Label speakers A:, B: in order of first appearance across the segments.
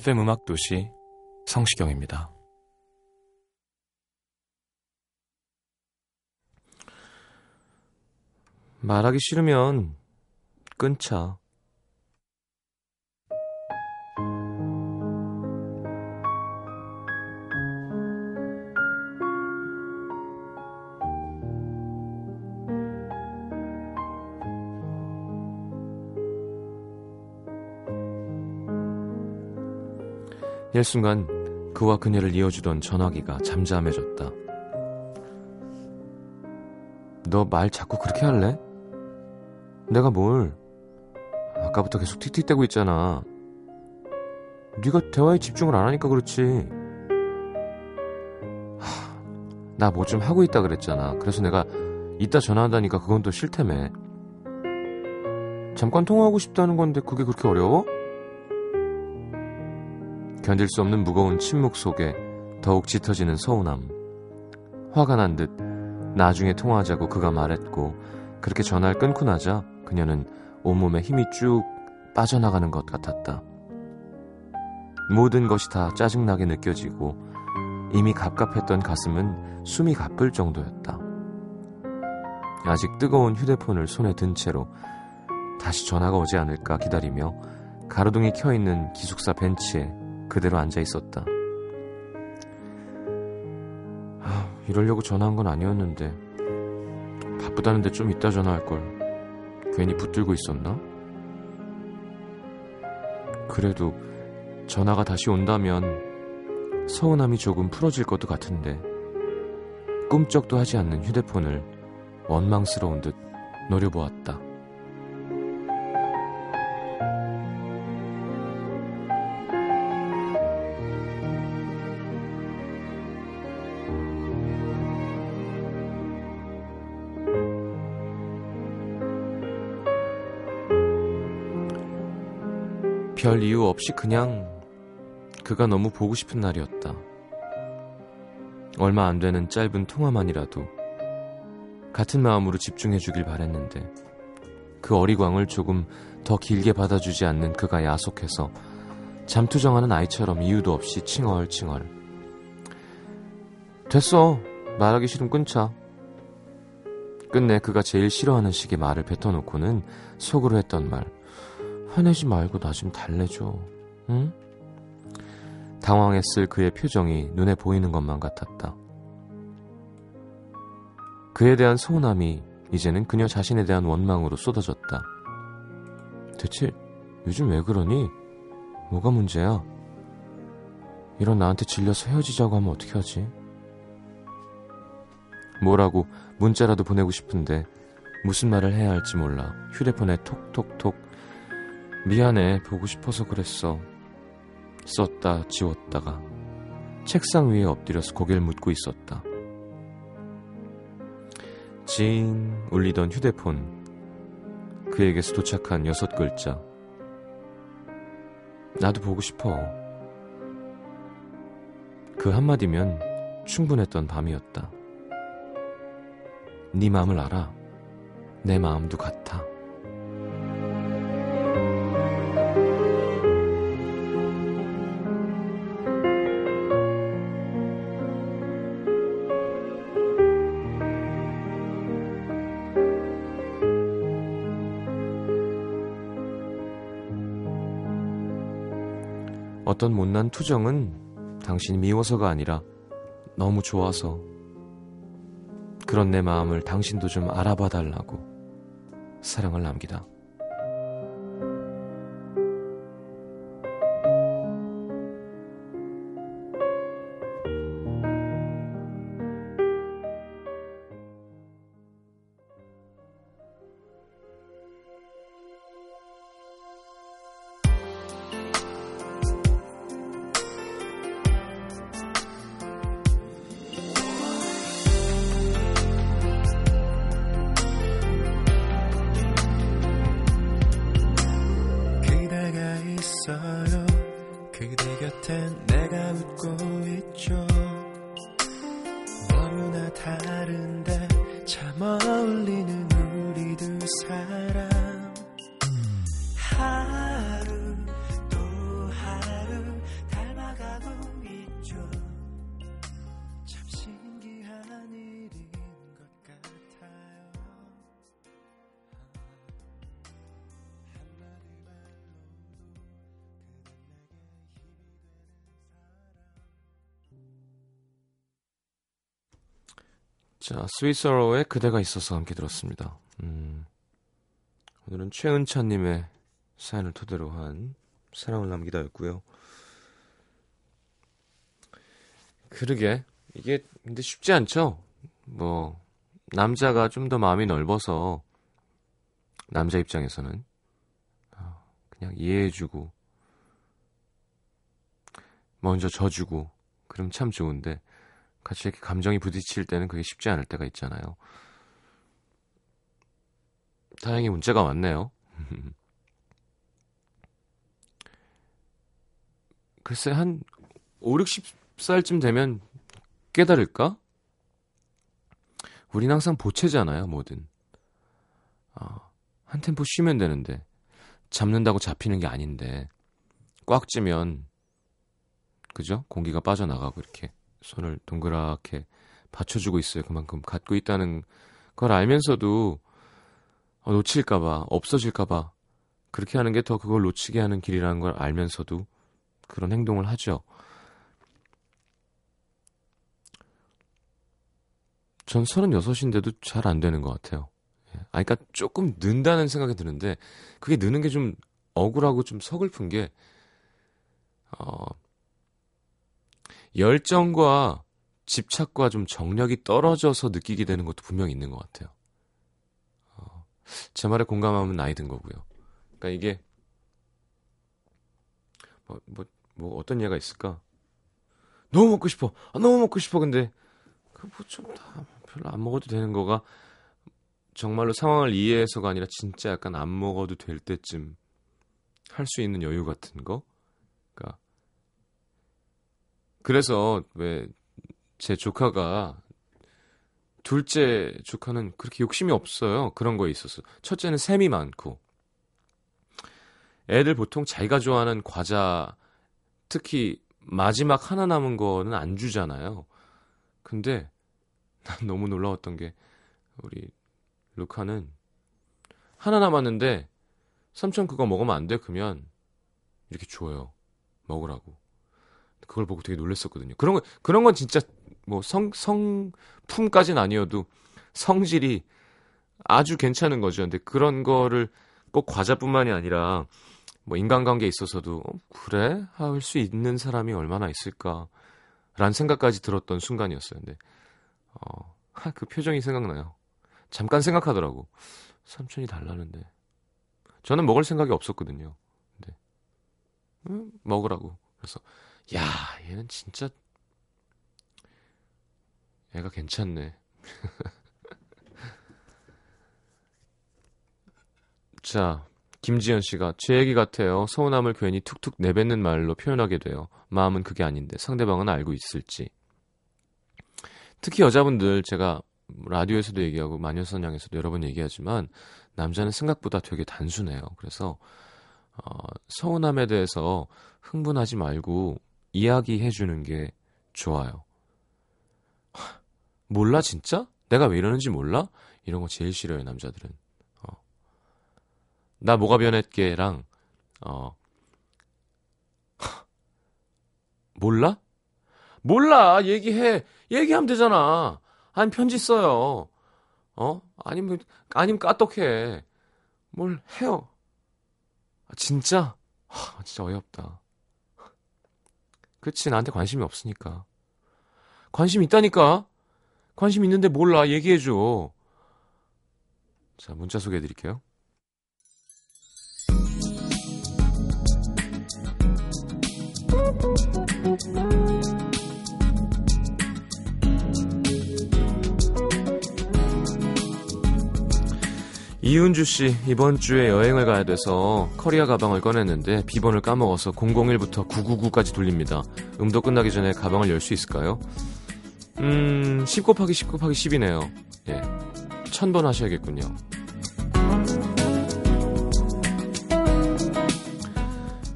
A: FM 음악 도시 성시경입니다. 말하기 싫으면 끊자. 일순간 그와 그녀를 이어주던 전화기가 잠잠해졌다. 너 말 자꾸 그렇게 할래? 내가 뭘? 아까부터 계속 틱틱대고 있잖아. 네가 대화에 집중을 안 하니까 그렇지. 나 뭐 좀 하고 있다 그랬잖아. 그래서 내가 이따 전화한다니까 그건 또 싫다며. 잠깐 통화하고 싶다는 건데 그게 그렇게 어려워? 견딜 수 없는 무거운 침묵 속에 더욱 짙어지는 서운함. 화가 난 듯 나중에 통화하자고 그가 말했고 그렇게 전화를 끊고 나자 그녀는 온몸에 힘이 쭉 빠져나가는 것 같았다. 모든 것이 다 짜증나게 느껴지고 이미 갑갑했던 가슴은 숨이 가쁠 정도였다. 아직 뜨거운 휴대폰을 손에 든 채로 다시 전화가 오지 않을까 기다리며 가로등이 켜있는 기숙사 벤치에 그대로 앉아 있었다. 아, 이러려고 전화한 건 아니었는데 바쁘다는데 좀 이따 전화할 걸 괜히 붙들고 있었나? 그래도 전화가 다시 온다면 서운함이 조금 풀어질 것도 같은데 꿈쩍도 하지 않는 휴대폰을 원망스러운 듯 노려보았다. 별 이유 없이 그냥 그가 너무 보고 싶은 날이었다. 얼마 안 되는 짧은 통화만이라도 같은 마음으로 집중해 주길 바랬는데 그 어리광을 조금 더 길게 받아주지 않는 그가 야속해서 잠투정하는 아이처럼 이유도 없이 칭얼칭얼. 됐어. 말하기 싫으면 끊자. 끝내 그가 제일 싫어하는 식의 말을 뱉어놓고는 속으로 했던 말. 화내지 말고 나 좀 달래줘. 응? 당황했을 그의 표정이 눈에 보이는 것만 같았다. 그에 대한 서운함이 이제는 그녀 자신에 대한 원망으로 쏟아졌다. 대체 요즘 왜 그러니? 뭐가 문제야? 이런 나한테 질려서 헤어지자고 하면 어떻게 하지? 뭐라고 문자라도 보내고 싶은데 무슨 말을 해야 할지 몰라 휴대폰에 톡톡톡 미안해 보고 싶어서 그랬어. 썼다 지웠다가 책상 위에 엎드려서 고개를 묻고 있었다. 징 울리던 휴대폰. 그에게서 도착한 여섯 글자. 나도 보고 싶어. 그 한마디면 충분했던 밤이었다. 네 마음을 알아. 내 마음도 같아 어떤 못난 투정은 당신이 미워서가 아니라 너무 좋아서 그런 내 마음을 당신도 좀 알아봐 달라고 사랑을 남기다. 자, 스위스어로의 그대가 있어서 함께 들었습니다. 음, 오늘은 최은찬님의 사연을 토대로 한 사랑을 남기다였고요. 그러게 이게 근데 쉽지 않죠. 뭐 남자가 좀 더 마음이 넓어서 남자 입장에서는 어, 그냥 이해해주고 먼저 져주고 그럼 참 좋은데 같이 이렇게 감정이 부딪힐 때는 그게 쉽지 않을 때가 있잖아요. 다행히 문제가 왔네요. 글쎄 한 5, 60살쯤 되면 깨달을까? 우린 항상 보채잖아요, 뭐든. 어, 한 템포 쉬면 되는데 잡는다고 잡히는 게 아닌데 꽉 찌면 그죠? 공기가 빠져나가고 이렇게 손을 동그랗게 받쳐주고 있어요. 그만큼 갖고 있다는 걸 알면서도 어, 놓칠까봐, 없어질까봐 그렇게 하는 게 더 그걸 놓치게 하는 길이라는 걸 알면서도 그런 행동을 하죠. 전 36인데도 잘 안 되는 것 같아요. 예. 아, 그러니까 조금 는다는 생각이 드는데 그게 느는 게 좀 억울하고 좀 서글픈 게 어, 열정과 집착과 좀 정력이 떨어져서 느끼게 되는 것도 분명히 있는 것 같아요. 어, 제 말에 공감하면 나이 든 거고요. 그러니까 이게 뭐, 뭐, 뭐 어떤 예가 있을까? 너무 먹고 싶어. 아, 너무 먹고 싶어. 근데 그뭐좀다 별로 안 먹어도 되는 거가 정말로 상황을 이해해서가 아니라 진짜 약간 안 먹어도 될 때쯤 할 수 있는 여유 같은 거. 그러니까 그래서 왜 제 조카가 둘째 조카는 그렇게 욕심이 없어요. 그런 거에 있어서. 첫째는 셈이 많고. 애들 보통 자기가 좋아하는 과자, 특히 마지막 하나 남은 거는 안 주잖아요. 근데 난 너무 놀라웠던 게 우리 루카는 하나 남았는데 삼촌 그거 먹으면 안 돼? 그러면 이렇게 줘요. 먹으라고. 그걸 보고 되게 놀랐었거든요. 그런 거 그런 건 진짜 뭐 성 성품까지는 아니어도 성질이 아주 괜찮은 거죠. 근데 그런 거를 꼭 과자뿐만이 아니라 뭐 인간관계에 있어서도 어, 그래 할 수 있는 사람이 얼마나 있을까라는 생각까지 들었던 순간이었어요. 근데 어, 그 표정이 생각나요. 잠깐 생각하더라고. 삼촌이 달라는데 저는 먹을 생각이 없었거든요. 근데 음, 먹으라고. 그래서 야, 얘는 진짜 애가 괜찮네. 자, 김지현 씨가 제 얘기 같아요. 서운함을 괜히 툭툭 내뱉는 말로 표현하게 돼요. 마음은 그게 아닌데 상대방은 알고 있을지. 특히 여자분들 제가 라디오에서도 얘기하고 마녀사냥에서도 여러 번 얘기하지만 남자는 생각보다 되게 단순해요. 그래서 어, 서운함에 대해서 흥분하지 말고 이야기해 주는 게 좋아요. 몰라 진짜? 내가 왜 이러는지 몰라? 이런 거 제일 싫어요 남자들은. 어. 나 뭐가 변했게랑 어. 몰라? 몰라 얘기해 얘기하면 되잖아. 아니 편지 써요. 어? 아니면 아니면 까똑해. 뭘 해요. 아, 진짜? 하, 진짜 어이없다. 그치, 나한테 관심이 없으니까. 관심 있다니까? 관심 있는데 몰라. 얘기해줘. 자, 문자 소개해 드릴게요. 이은주 씨, 이번 주에 여행을 가야 돼서 커리어 가방을 꺼냈는데 비번을 까먹어서 001부터 999까지 돌립니다. 음도 끝나기 전에 가방을 열 수 있을까요? 음, 10 곱하기 10 곱하기 10이네요. 예. 1000번 하셔야겠군요.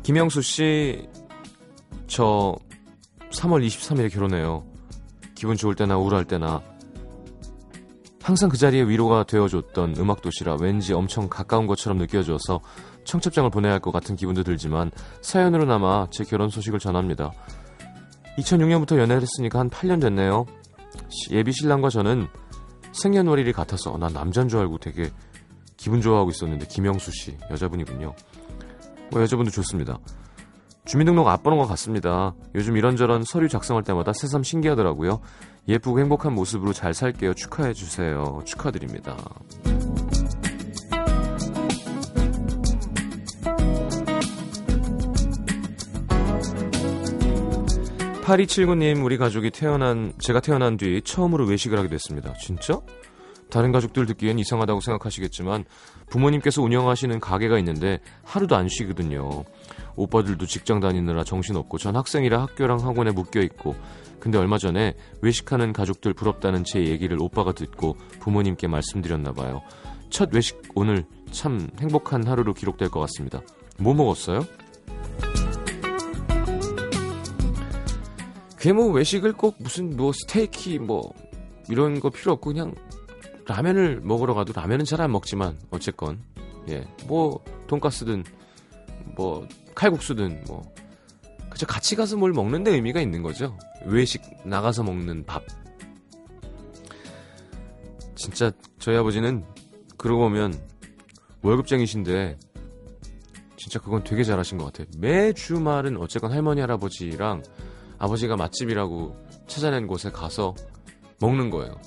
A: 김영수 씨, 저 3월 23일에 결혼해요. 기분 좋을 때나 우울할 때나 항상 그 자리에 위로가 되어줬던 음악도시라 왠지 엄청 가까운 것처럼 느껴져서 청첩장을 보내야 할 것 같은 기분도 들지만 사연으로나마 제 결혼 소식을 전합니다. 2006년부터 연애를 했으니까 한 8년 됐네요. 예비 신랑과 저는 생년월일이 같아서 난 남자인 줄 알고 되게 기분 좋아하고 있었는데 김영수 씨 여자분이군요. 뭐 여자분도 좋습니다. 주민등록 앞번호가 같습니다. 요즘 이런저런 서류 작성할 때마다 새삼 신기하더라고요. 예쁘고 행복한 모습으로 잘 살게요. 축하해 주세요. 축하드립니다. 8279님, 우리 가족이 태어난, 제가 태어난 뒤 처음으로 외식을 하게 됐습니다. 진짜? 다른 가족들 듣기엔 이상하다고 생각하시겠지만 부모님께서 운영하시는 가게가 있는데 하루도 안 쉬거든요. 오빠들도 직장 다니느라 정신없고 전 학생이라 학교랑 학원에 묶여있고 근데 얼마 전에 외식하는 가족들 부럽다는 제 얘기를 오빠가 듣고 부모님께 말씀드렸나 봐요. 첫 외식 오늘 참 행복한 하루로 기록될 것 같습니다. 뭐 먹었어요? 그게 뭐 외식을 꼭 무슨 뭐 스테이키 뭐 이런 거 필요 없고 그냥 라면을 먹으러 가도 라면은 잘 안 먹지만 어쨌건 예 뭐 돈가스든 뭐 칼국수든 뭐. 그죠 같이 가서 뭘 먹는 데 의미가 있는 거죠. 외식 나가서 먹는 밥. 진짜 저희 아버지는 그러고 보면 월급쟁이신데 진짜 그건 되게 잘하신 것 같아요. 매 주말은 어쨌건 할머니 할아버지랑 아버지가 맛집이라고 찾아낸 곳에 가서 먹는 거예요.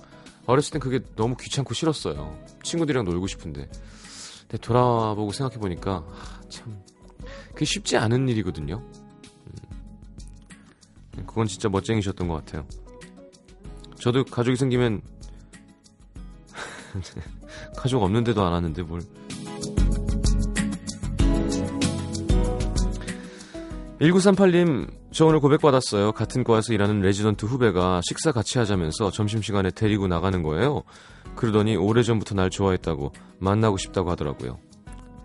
A: 어렸을 땐 그게 너무 귀찮고 싫었어요. 친구들이랑 놀고 싶은데. 돌아보고 생각해보니까, 참, 그게 쉽지 않은 일이거든요. 음. 그건 진짜 멋쟁이셨던 것 같아요. 저도 가족이 생기면, 가족 없는데도 안 하는데 뭘. 1938님, 저 오늘 고백받았어요. 같은 과에서 일하는 레지던트 후배가 식사 같이 하자면서 점심시간에 데리고 나가는 거예요. 그러더니 오래전부터 날 좋아했다고 만나고 싶다고 하더라고요.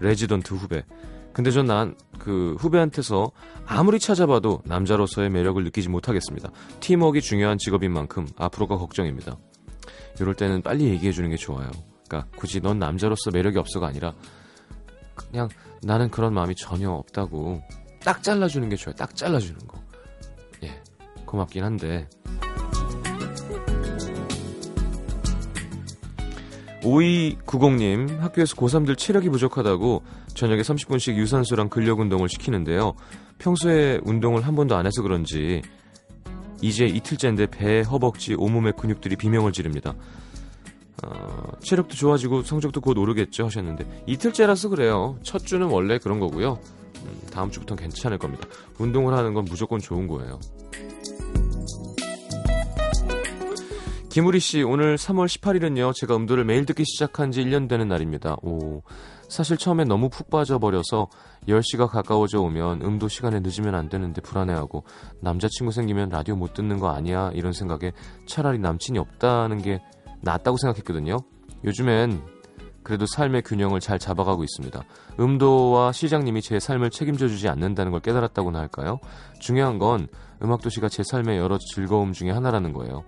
A: 레지던트 후배. 근데 전 난 그 후배한테서 아무리 찾아봐도 남자로서의 매력을 느끼지 못하겠습니다. 팀워크가 중요한 직업인 만큼 앞으로가 걱정입니다. 이럴 때는 빨리 얘기해 주는 게 좋아요. 그러니까 굳이 넌 남자로서 매력이 없어가 아니라 그냥 나는 그런 마음이 전혀 없다고 딱 잘라주는 게 좋아요. 딱 잘라주는 거. 예, 고맙긴 한데. 5290님, 학교에서 고3들 체력이 부족하다고 저녁에 30분씩 유산소랑 근력 운동을 시키는데요. 평소에 운동을 한 번도 안 해서 그런지 이제 이틀째인데 배, 허벅지, 온몸의 근육들이 비명을 지릅니다. 어, 체력도 좋아지고 성적도 곧 오르겠죠 하셨는데 이틀째라서 그래요. 첫 주는 원래 그런 거고요. 음, 다음 주부터는 괜찮을 겁니다. 운동을 하는 건 무조건 좋은 거예요. 김우리 씨, 오늘 3월 18일은요, 제가 음도를 매일 듣기 시작한 지 1년 되는 날입니다. 오, 사실 처음에 너무 푹 빠져버려서 10시가 가까워져 오면 음도 시간에 늦으면 안 되는데 불안해하고 남자친구 생기면 라디오 못 듣는 거 아니야? 이런 생각에 차라리 남친이 없다는 게 낫다고 생각했거든요. 요즘엔 그래도 삶의 균형을 잘 잡아가고 있습니다. 음도와 시장님이 제 삶을 책임져 주지 않는다는 걸 깨달았다고나 할까요? 중요한 건 음악도시가 제 삶의 여러 즐거움 중에 하나라는 거예요.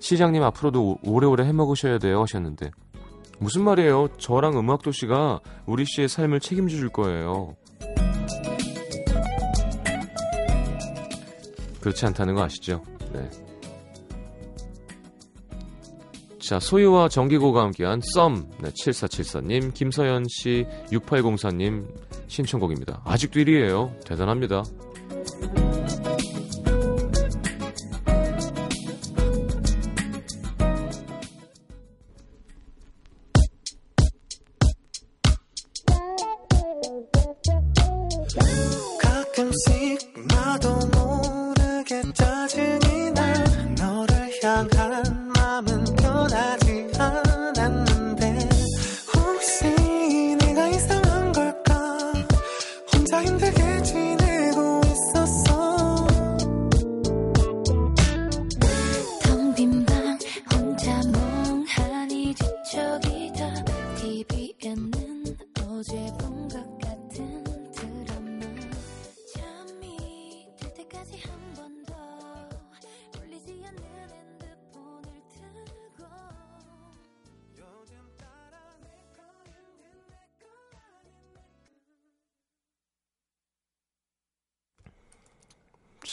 A: 시장님 앞으로도 오래오래 해먹으셔야 돼요 하셨는데 무슨 말이에요? 저랑 음악도시가 우리 씨의 삶을 책임져 줄 거예요. 그렇지 않다는 거 아시죠? 네. 자, 소유와 정기고가 함께한 썸. 네, 7474님, 김서연 씨, 6804님 신청곡입니다. 아직도 1위에요. 대단합니다.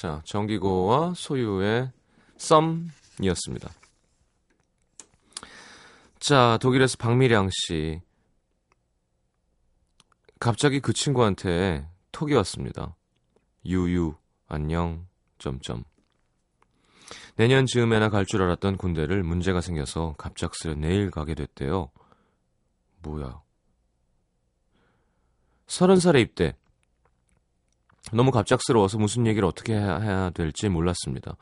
A: 자, 정기고와 소유의 썸이었습니다. 자, 독일에서 박미량 씨. 갑자기 그 친구한테 톡이 왔습니다. 유유, 안녕, 점점. 내년 즈음에나 갈 줄 알았던 군대를 문제가 생겨서 갑작스레 내일 가게 됐대요. 뭐야. 서른 살에 입대. 너무 갑작스러워서 무슨 얘기를 어떻게 해야 될지 몰랐습니다.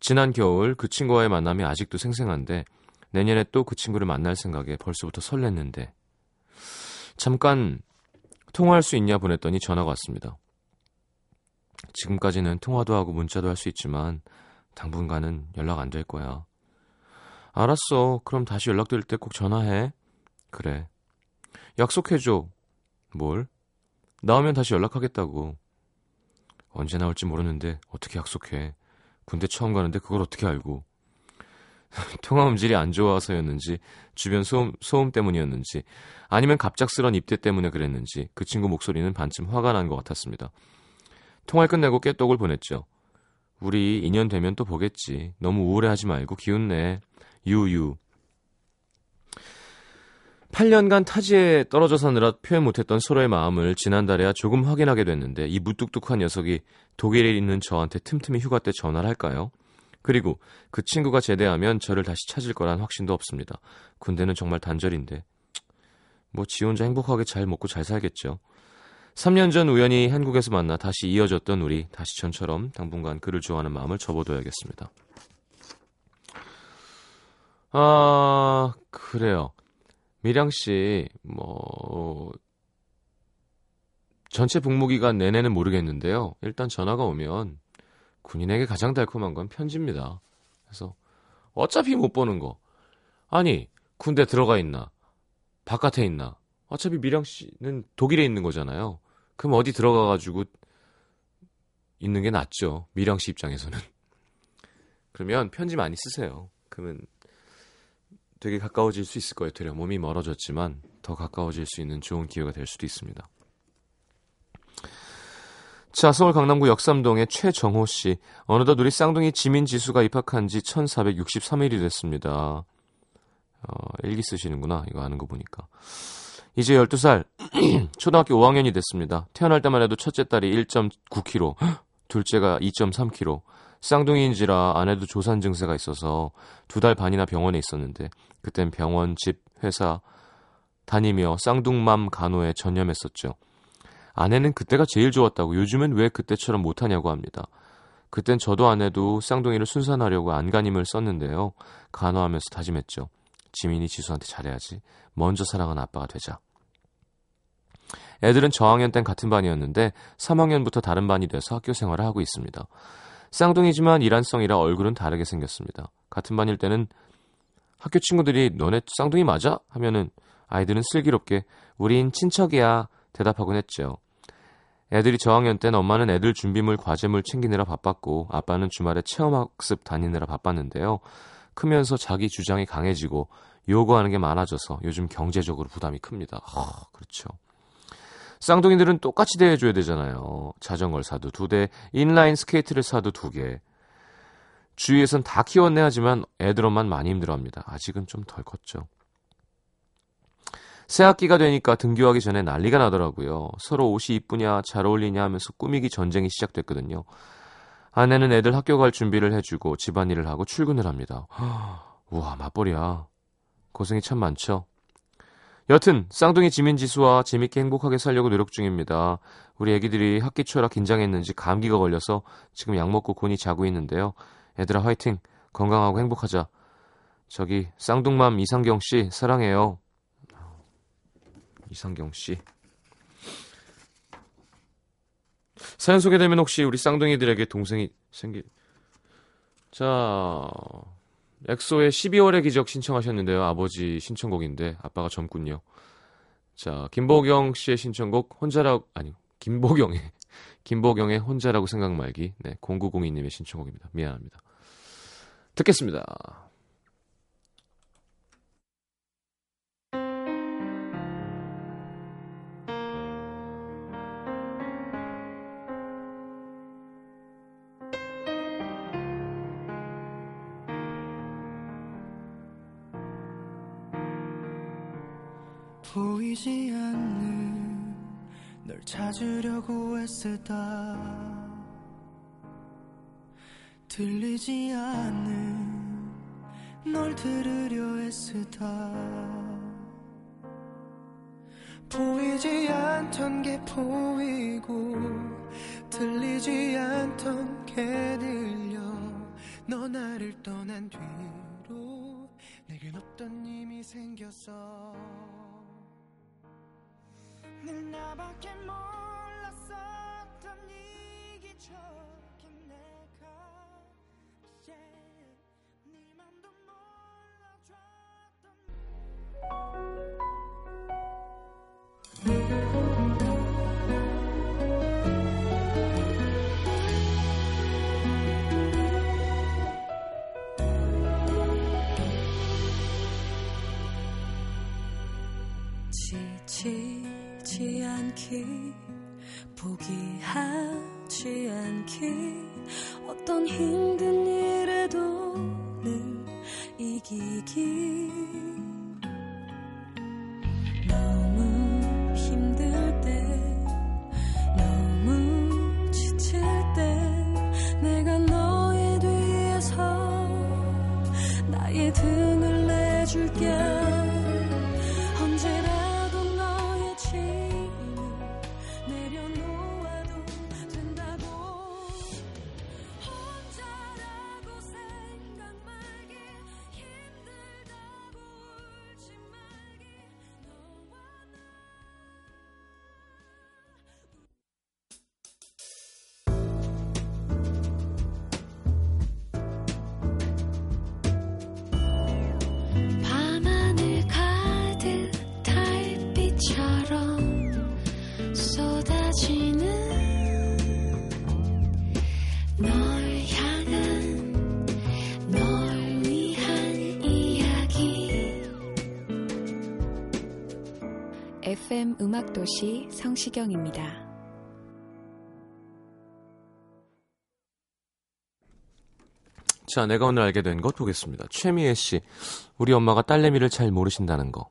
A: 지난 겨울 그 친구와의 만남이 아직도 생생한데 내년에 또 그 친구를 만날 생각에 벌써부터 설렜는데 잠깐 통화할 수 있냐 보냈더니 전화가 왔습니다. 지금까지는 통화도 하고 문자도 할 수 있지만 당분간은 연락 안 될 거야. 알았어. 그럼 다시 연락될 때 꼭 전화해. 그래. 약속해줘. 뭘? 나오면 다시 연락하겠다고. 언제 나올지 모르는데 어떻게 약속해. 군대 처음 가는데 그걸 어떻게 알고. 통화 음질이 안 좋아서였는지, 주변 소음, 소음 때문이었는지, 아니면 갑작스런 입대 때문에 그랬는지, 그 친구 목소리는 반쯤 화가 난 것 같았습니다. 통화를 끝내고 깨똑을 보냈죠. 우리 인연 되면 또 보겠지. 너무 우울해하지 말고 기운내. 유유. 8년간 타지에 떨어져 사느라 표현 못했던 서로의 마음을 지난달에야 조금 확인하게 됐는데 이 무뚝뚝한 녀석이 독일에 있는 저한테 틈틈이 휴가 때 전화를 할까요? 그리고 그 친구가 제대하면 저를 다시 찾을 거란 확신도 없습니다. 군대는 정말 단절인데 뭐 지 혼자 행복하게 잘 먹고 잘 살겠죠. 3년 전 우연히 한국에서 만나 다시 이어졌던 우리 다시 전처럼 당분간 그를 좋아하는 마음을 접어둬야겠습니다. 아 그래요. 미량 씨, 뭐, 전체 복무기간 내내는 모르겠는데요. 일단 전화가 오면 군인에게 가장 달콤한 건 편지입니다. 그래서 어차피 못 보는 거. 아니, 군대 들어가 있나? 바깥에 있나? 어차피 미량 씨는 독일에 있는 거잖아요. 그럼 어디 들어가가지고 있는 게 낫죠. 미량 씨 입장에서는. 그러면 편지 많이 쓰세요. 그러면 되게 가까워질 수 있을 거예요. 되려 몸이 멀어졌지만 더 가까워질 수 있는 좋은 기회가 될 수도 있습니다. 자, 서울 강남구 역삼동의 최정호 씨. 어느덧 우리 쌍둥이 지민 지수가 입학한 지 1463일이 됐습니다. 어, 일기 쓰시는구나. 이거 아는 거 보니까. 이제 12살. 초등학교 5학년이 됐습니다. 태어날 때만 해도 첫째 딸이 1.9kg, 둘째가 2.3kg. 쌍둥이인지라 아내도 조산 증세가 있어서 두 달 반이나 병원에 있었는데 그땐 병원, 집, 회사 다니며 쌍둥맘 간호에 전념했었죠. 아내는 그때가 제일 좋았다고 요즘은 왜 그때처럼 못하냐고 합니다. 그땐 저도 아내도 쌍둥이를 순산하려고 안간힘을 썼는데요. 간호하면서 다짐했죠. 지민이 지수한테 잘해야지. 먼저 사랑하는 아빠가 되자. 애들은 저학년 땐 같은 반이었는데 3학년부터 다른 반이 돼서 학교 생활을 하고 있습니다. 쌍둥이지만 이란성이라 얼굴은 다르게 생겼습니다. 같은 반일 때는 학교 친구들이 너네 쌍둥이 맞아? 하면은 아이들은 슬기롭게 우린 친척이야 대답하곤 했죠. 애들이 저학년 땐 엄마는 애들 준비물 과제물 챙기느라 바빴고 아빠는 주말에 체험학습 다니느라 바빴는데요. 크면서 자기 주장이 강해지고 요구하는 게 많아져서 요즘 경제적으로 부담이 큽니다. 아, 그렇죠. 쌍둥이들은 똑같이 대해줘야 되잖아요. 자전거를 사도 두 대, 인라인 스케이트를 사도 두 개. 주위에선 다 키웠네 하지만 애들 엄만 많이 힘들어합니다. 아직은 좀 덜 컸죠. 새 학기가 되니까 등교하기 전에 난리가 나더라고요. 서로 옷이 이쁘냐 잘 어울리냐 하면서 꾸미기 전쟁이 시작됐거든요. 아내는 애들 학교 갈 준비를 해주고 집안일을 하고 출근을 합니다. 우와 맞벌이야. 고생이 참 많죠. 여튼 쌍둥이 지민지수와 재밌게 행복하게 살려고 노력 중입니다. 우리 애기들이 학기 초라 긴장했는지 감기가 걸려서 지금 약 먹고 곤히 자고 있는데요. 애들아 화이팅! 건강하고 행복하자. 저기 쌍둥맘 이상경 씨 사랑해요. 이상경 씨. 사연 소개되면 혹시 우리 쌍둥이들에게 동생이 생기 자 엑소의 12월의 기적 신청하셨는데요. 아버지 신청곡인데 아빠가 젊군요. 자 김보경 씨의 신청곡 혼자라고 아니 김보경의 김보경의 혼자라고 생각 말기 네 0902님의 신청곡입니다. 미안합니다. 듣겠습니다.
B: 널 찾으려고 애쓰다. 들리지 않는 널 들으려 애쓰다. 보이지 않던 게 보이고 들리지 않던 게 들려. 너 나를 떠난 뒤로 내겐 없던 힘이 생겼어 늘 나밖에 몰랐었던 이기 적인 내가 yeah. 네 맘도 몰라줬던 않기 포기하지 않기. 어떤 힘든 일에도 늘 이기기
C: FM 음악도시 성시경입니다.
A: 자, 내가 오늘 알게 된 것 보겠습니다. 최미애 씨, 우리 엄마가 딸내미를 잘 모르신다는 거.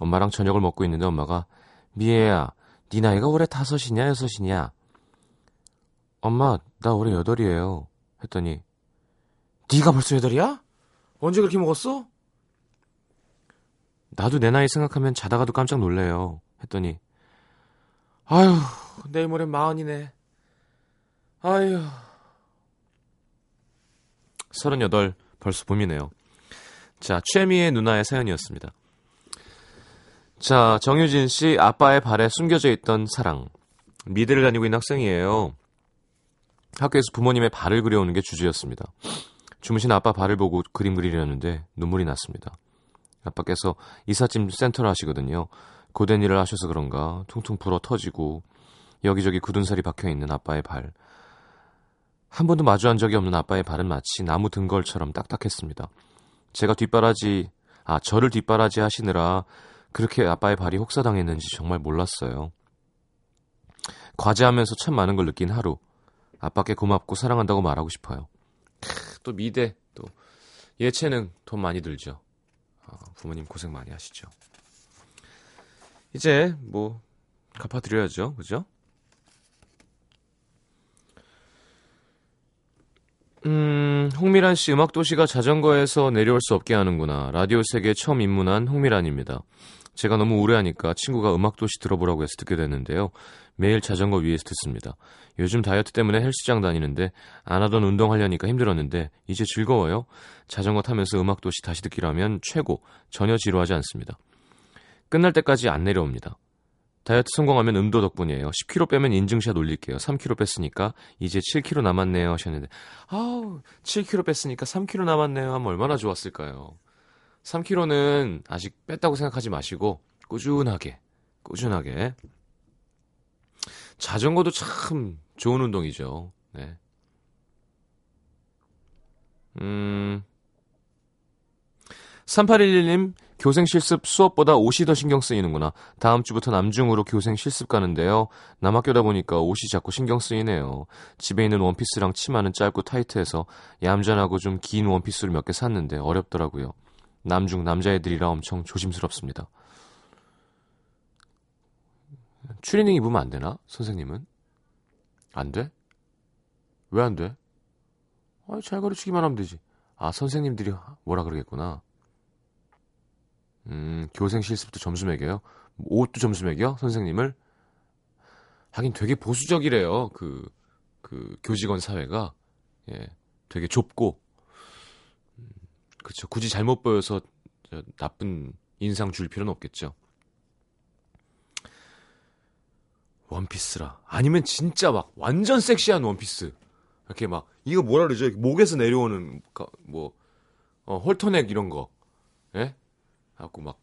A: 엄마랑 저녁을 먹고 있는데 엄마가 미애야, 네 나이가 올해 다섯이냐 여섯이냐? 엄마, 나 올해 여덟이에요. 했더니 네가 벌써 여덟이야? 언제 그렇게 먹었어? 나도 내 나이 생각하면 자다가도 깜짝 놀래요. 했더니 아유, 내일 모레 마흔이네. 아유. 서른여덟 벌써 봄이네요. 자, 최미의 누나의 사연이었습니다. 자, 정유진 씨 아빠의 발에 숨겨져 있던 사랑. 미대를 다니고 있는 학생이에요. 학교에서 부모님의 발을 그려오는 게 주제였습니다. 주무신 아빠 발을 보고 그림 그리려는데 눈물이 났습니다. 아빠께서 이삿짐 센터를 하시거든요. 고된 일을 하셔서 그런가 퉁퉁 불어 터지고 여기저기 굳은 살이 박혀 있는 아빠의 발. 한 번도 마주한 적이 없는 아빠의 발은 마치 나무 등걸처럼 딱딱했습니다. 제가 뒷바라지, 아, 저를 뒷바라지 하시느라 그렇게 아빠의 발이 혹사당했는지 정말 몰랐어요. 과제하면서 참 많은 걸 느낀 하루. 아빠께 고맙고 사랑한다고 말하고 싶어요. 크, 또 미대 또 예체능 돈 많이 들죠. 어, 부모님 고생 많이 하시죠. 이제 뭐 갚아드려야죠, 그죠? 음, 홍미란 씨 음악 도시가 자전거에서 내려올 수 없게 하는구나. 라디오 세계에 처음 입문한 홍미란입니다. 제가 너무 우울해하니까 친구가 음악 도시 들어보라고 해서 듣게 됐는데요. 매일 자전거 위에서 듣습니다. 요즘 다이어트 때문에 헬스장 다니는데 안 하던 운동 하려니까 힘들었는데 이제 즐거워요. 자전거 타면서 음악 도시 다시 듣기라면 최고. 전혀 지루하지 않습니다. 끝날 때까지 안 내려옵니다. 다이어트 성공하면 음도 덕분이에요. 10kg 빼면 인증샷 올릴게요. 3kg 뺐으니까 이제 7kg 남았네요 하셨는데 아우 7kg 뺐으니까 3kg 남았네요 하면 얼마나 좋았을까요. 3kg는 아직 뺐다고 생각하지 마시고 꾸준하게 꾸준하게 자전거도 참 좋은 운동이죠. 네. 음 3811님 교생 실습 수업보다 옷이 더 신경 쓰이는구나. 다음 주부터 남중으로 교생 실습 가는데요. 남학교다 보니까 옷이 자꾸 신경 쓰이네요. 집에 있는 원피스랑 치마는 짧고 타이트해서 얌전하고 좀 긴 원피스를 몇 개 샀는데 어렵더라고요. 남중 남자애들이라 엄청 조심스럽습니다. 추리닝 입으면 안 되나? 선생님은? 안 돼? 왜 안 돼? 아, 잘 가르치기만 하면 되지. 아, 선생님들이 뭐라 그러겠구나. 음, 교생 실습도 점수 매겨요? 옷도 점수 매겨? 선생님을? 하긴 되게 보수적이래요. 그, 그, 교직원 사회가. 예, 되게 좁고. 음, 그쵸. 굳이 잘못 보여서 나쁜 인상 줄 필요는 없겠죠. 원피스라. 아니면 진짜 막 완전 섹시한 원피스. 이렇게 막, 이거 뭐라 그러죠? 목에서 내려오는, 뭐, 어, 홀터넥 이런 거. 예? 하고 막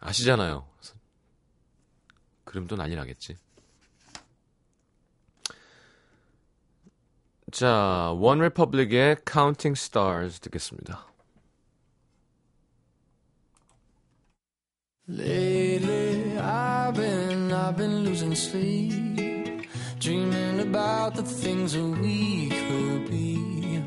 A: 아시잖아요. 그럼 또 난리 나겠지. 자, 원 리퍼블릭의 Counting Stars 듣겠습니다.
D: Lately, I've been, I've been losing sleep, dreaming about the things that we could be.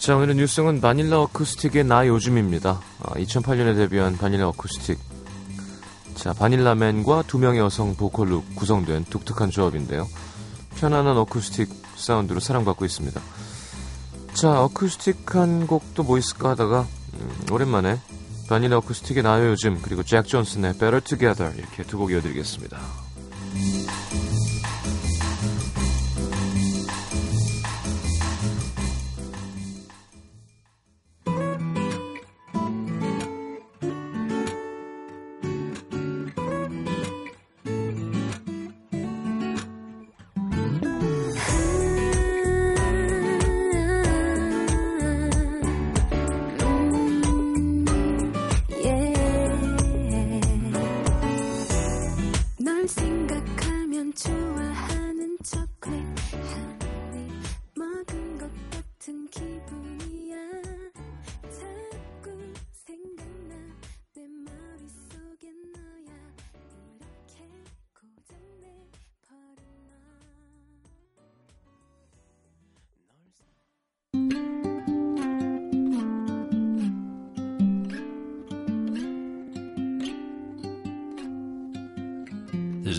A: 자, 오늘의 뉴스는 바닐라 어쿠스틱의 나 요즘입니다. 아, 2008년에 데뷔한 바닐라 어쿠스틱. 자, 바닐라맨과 두 명의 여성 보컬로 구성된 독특한 조합인데요. 편안한 어쿠스틱 사운드로 사랑받고 있습니다. 자, 어쿠스틱한 곡도 뭐 있을까 하다가 음, 오랜만에 바닐라 어쿠스틱의 나요 요즘 그리고 잭 존슨의 Better Together 이렇게 두 곡 이어드리겠습니다.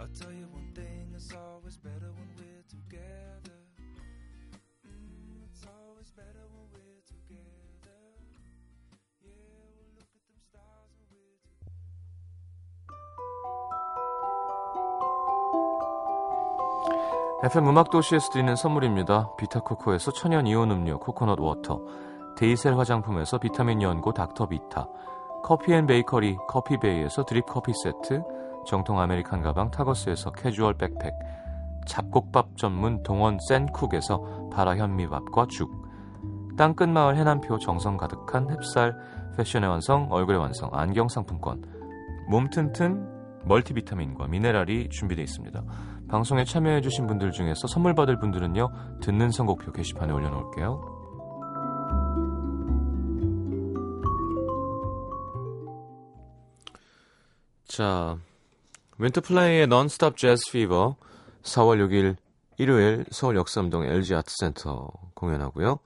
E: I'll tell you one thing, it's always better when we're together. Mm, it's always better when we're together. Yeah, we'll look at them stars and we're together.
A: FM 음악도시에서 드리는 선물입니다. 비타코코에서 천연 이온 음료 코코넛 워터, 데이셀 화장품에서 비타민 연고 닥터비타, 커피앤베이커리 커피베이에서 드립 커피 세트, 정통 아메리칸 가방 타거스에서 캐주얼 백팩, 잡곡밥 전문 동원 센쿡에서 발아 현미밥과 죽, 땅끝 마을 해남표 정성 가득한 햅쌀 패션의 완성 얼굴의 완성 안경 상품권, 몸 튼튼 멀티비타민과 미네랄이 준비되어 있습니다. 방송에 참여해주신 분들 중에서 선물 받을 분들은요, 듣는 선곡표 게시판에 올려놓을게요. 자, 윈터플라이의 넌스톱 재즈 피버 4월 6일 일요일 서울 역삼동 LG 아트센터 공연하고요.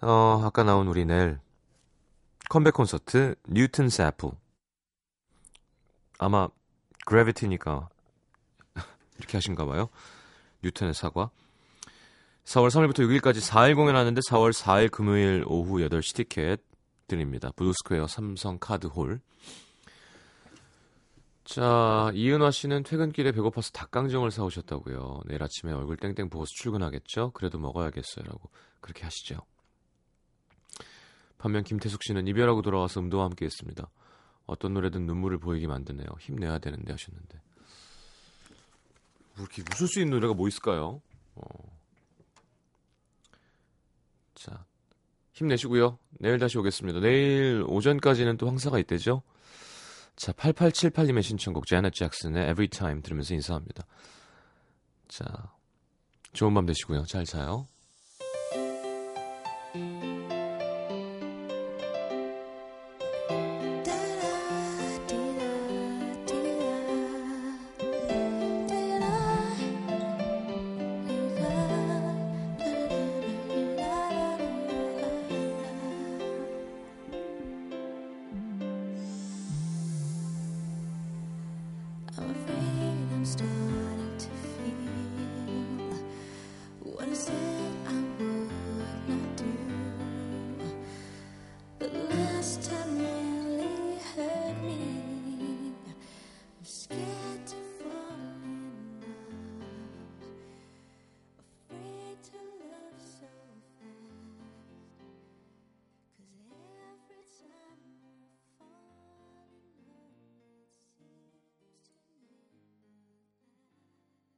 A: 어, 아까 나온 우리 넬 컴백 콘서트 Newton's Apple 아마 gravity니까 이렇게 하신가 봐요. 뉴턴의 사과. 4월 3일부터 6일까지 4일 공연하는데 4월 4일 금요일 오후 8시 티켓 드립니다. 블루스퀘어 삼성 카드홀. 자, 이은화 씨는 퇴근길에 배고파서 닭강정을 사오셨다고요. 내일 아침에 얼굴 땡땡 부어서 출근하겠죠? 그래도 먹어야겠어요. 라고 그렇게 하시죠. 반면 김태숙 씨는 이별하고 돌아와서 음도와 함께 했습니다. 어떤 노래든 눈물을 보이게 만드네요. 힘내야 되는데 하셨는데. 뭐 이렇게 웃을 수 있는 노래가 뭐 있을까요? 어. 자, 힘내시고요. 내일 다시 오겠습니다. 내일 오전까지는 또 황사가 있대죠? 자, 8878님의 신청곡 제넷 잭슨의 Every Time 들으면서 인사합니다. 자, 좋은 밤 되시고요. 잘 자요.